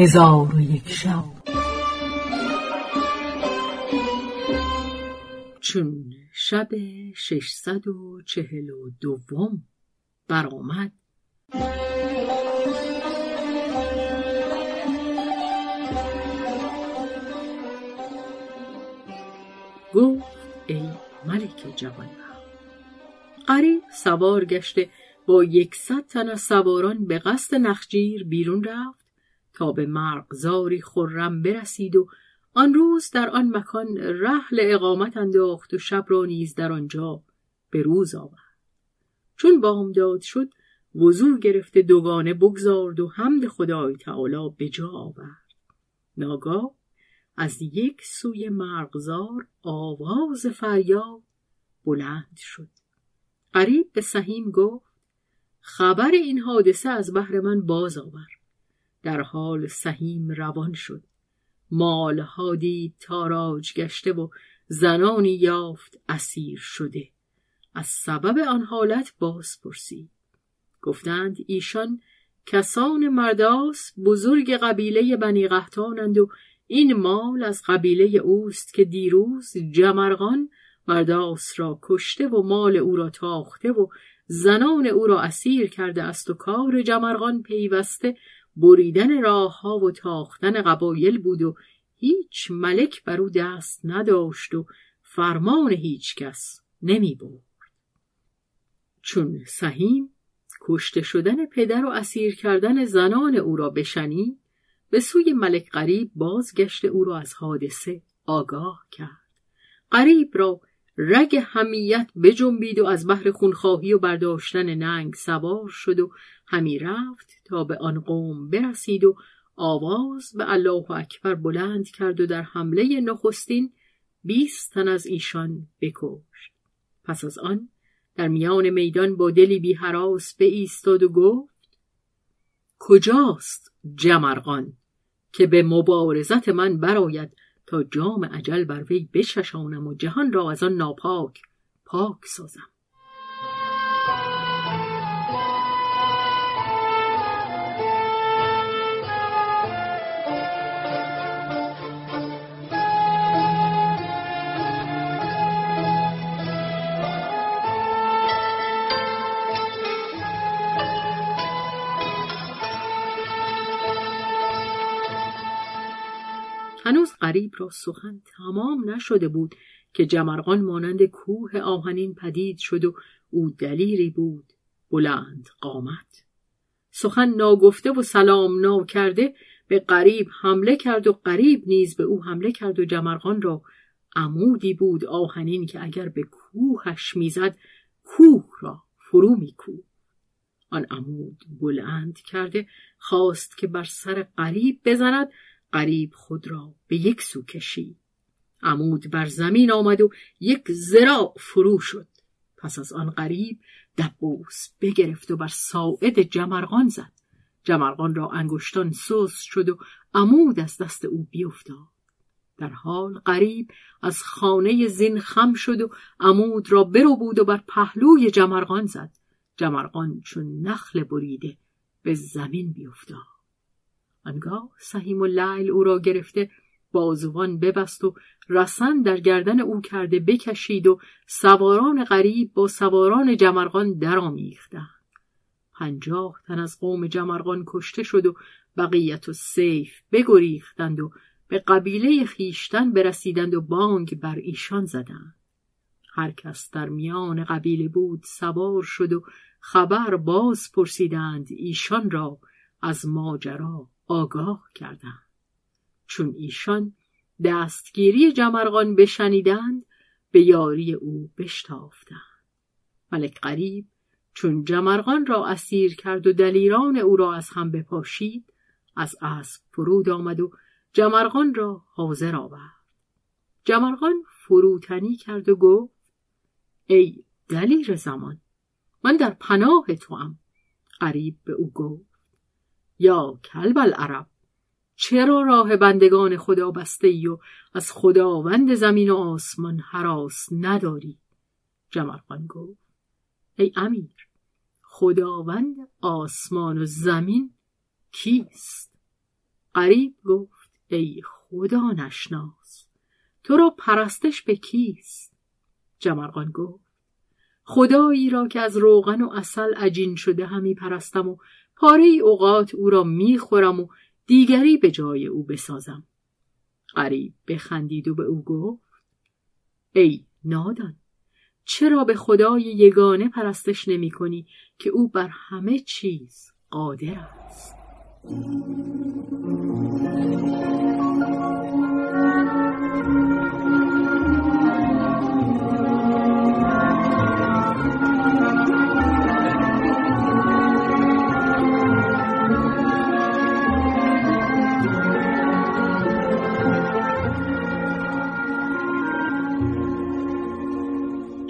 هزار و یک شب. چون شب ششصد و چهل و دوم برآمد. گفت ای ملک جوان قریب سوار گشته با یکصد تن از سواران به قصد نخجیر بیرون رفت. تا به مرغزاری خرم برسید و آن روز در آن مکان رحل اقامت انداخت و شب را نیز در آنجا به روز آورد. چون بامداد شد وضوع گرفته دوگانه بگذارد و حمد خدای تعالی به جا آورد. ناگاه از یک سوی مرغزار آواز فریاد بلند شد. قریب به سهیم گفت خبر این حادثه از بهر من باز آور. در حال سهیم روان شد. مالها دید تاراج گشته و زنانی یافت اسیر شده. از سبب آن حالت باز پرسید. گفتند ایشان کسان مرداس بزرگ قبیله بنی قهتانند و این مال از قبیله اوست که دیروز جمرغان مرداس را کشته و مال او را تاخته و زنان او را اسیر کرده است و کار جمرغان پیوسته بریدن راهها و تاختن قبایل بود و هیچ ملک بر او دست نداشت و فرمان هیچ کس نمی برد. چون سهیم کشته شدن پدر و اسیر کردن زنان او را بشنید به سوی ملک قریب بازگشت او را از حادثه آگاه کرد قریب را رگ همیت بجنبید و از بحر خونخواهی و برداشتن ننگ سوار شد و همی رفت تا به آن قوم برسید و آواز به الله اکبر بلند کرد و در حمله نخستین بیست تن از ایشان بکشت. پس از آن در میان میدان با دلی بی حراس به ایستاد و گفت کجاست جمرغان که به مبارزت من براید تا جام عجل بر وی بششانم و جهان را از آن ناپاک پاک سازم. هنوز قریب را سخن تمام نشده بود که جمرغان مانند کوه آهنین پدید شد و او دلیری بود. بلند قامت. سخن ناگفته و سلام ناکرده به قریب حمله کرد و قریب نیز به او حمله کرد و جمرغان را عمودی بود آهنین که اگر به کوهش می‌زد کوه را فرو میکوب. آن عمود بلند کرده خواست که بر سر قریب بزند قریب خود را به یک سو کشید عمود بر زمین آمد و یک زراع فرو شد. پس از آن قریب دبوس بگرفت و بر ساعد جمرغان زد. جمرغان را انگشتان سوس شد و عمود از دست او بیفتاد. در حال قریب از خانه زین خم شد و عمود را برو بود و بر پهلوی جمرغان زد. جمرغان چون نخل بریده به زمین بیفتاد. آنگاه سهیم و لیل او را گرفته بازوان ببست و رسن در گردن او کرده بکشید و سواران غریب با سواران جمرغان درآمیختند. پنجاه تن از قوم جمرغان کشته شد و بقیت و سیف بگریختند و به قبیله خیشتن برسیدند و بانگ بر ایشان زدند. هر کس در میان قبیله بود سوار شد و خبر باز پرسیدند ایشان را از ماجرا آگاه کردند. چون ایشان دستگیری جمرغان بشنیدند به یاری او بشتافتند. ملک قریب چون جمرغان را اسیر کرد و دلیران او را از هم بپاشید از اسب فرود آمد و جمرغان را حاضر آورد. جمرغان فروتنی کرد و گفت ای دلیر زمان من در پناه توام. قریب به او گفت یا کلب العرب چرا راه بندگان خدا بسته ای و از خداوند زمین و آسمان حراس نداری؟ جمرخان گفت ای امیر خداوند آسمان و زمین کیست؟ قریب گفت ای خدا نشناس تو را پرستش به کیست؟ جمرقان گفت خدایی را که از روغن و اصل عجین شده همی پرستم و پاره اوقات او را می‌خورم و دیگری به جای او بسازم. قریب بخندید و به او گفت ای نادان چرا به خدای یگانه پرستش نمی کنی که او بر همه چیز قادر است؟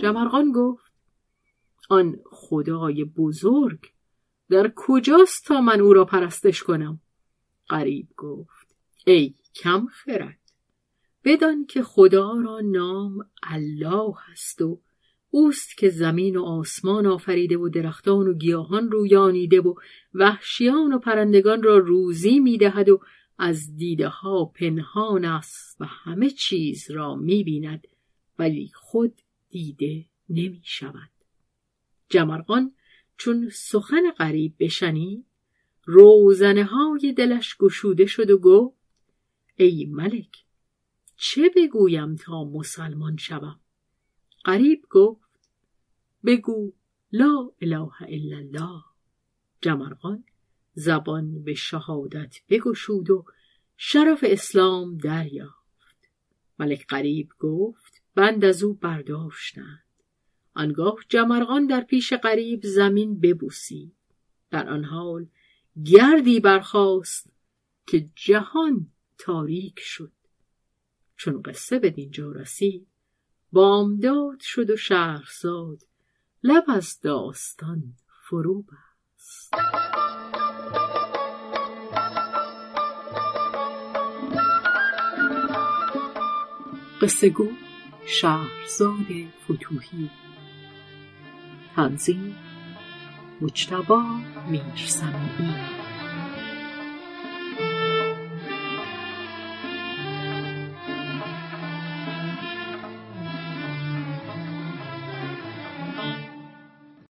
جمرغان گفت آن خدای بزرگ در کجاست تا من او را پرستش کنم؟ قریب گفت ای کم خرد بدان که خدا را نام الله هست و اوست که زمین و آسمان آفریده و درختان و گیاهان رویانیده و وحشیان و پرندگان را روزی می‌دهد و از دیده ها پنهان است و همه چیز را می‌بیند. ولی خود دیده نمی شود. جمرقان چون سخن غریب بشنید روزنه های دلش گشوده شد و گفت ای ملک چه بگویم تا مسلمان شوم؟ غریب گفت بگو لا اله الا الله. جمرقان زبان به شهادت بگشود و شرف اسلام دریافت. ملک غریب گفت بند از او برداشتند. آنگاه جمرغان در پیش قریب زمین ببوسید. در آن حال گردی برخاست که جهان تاریک شد. چون قصه به دینجا رسید بامداد شد و شهرزاد لب از داستان فرو بست. قصه گو شهرزاد فتوهی. تنظیم مجتبا میرسمی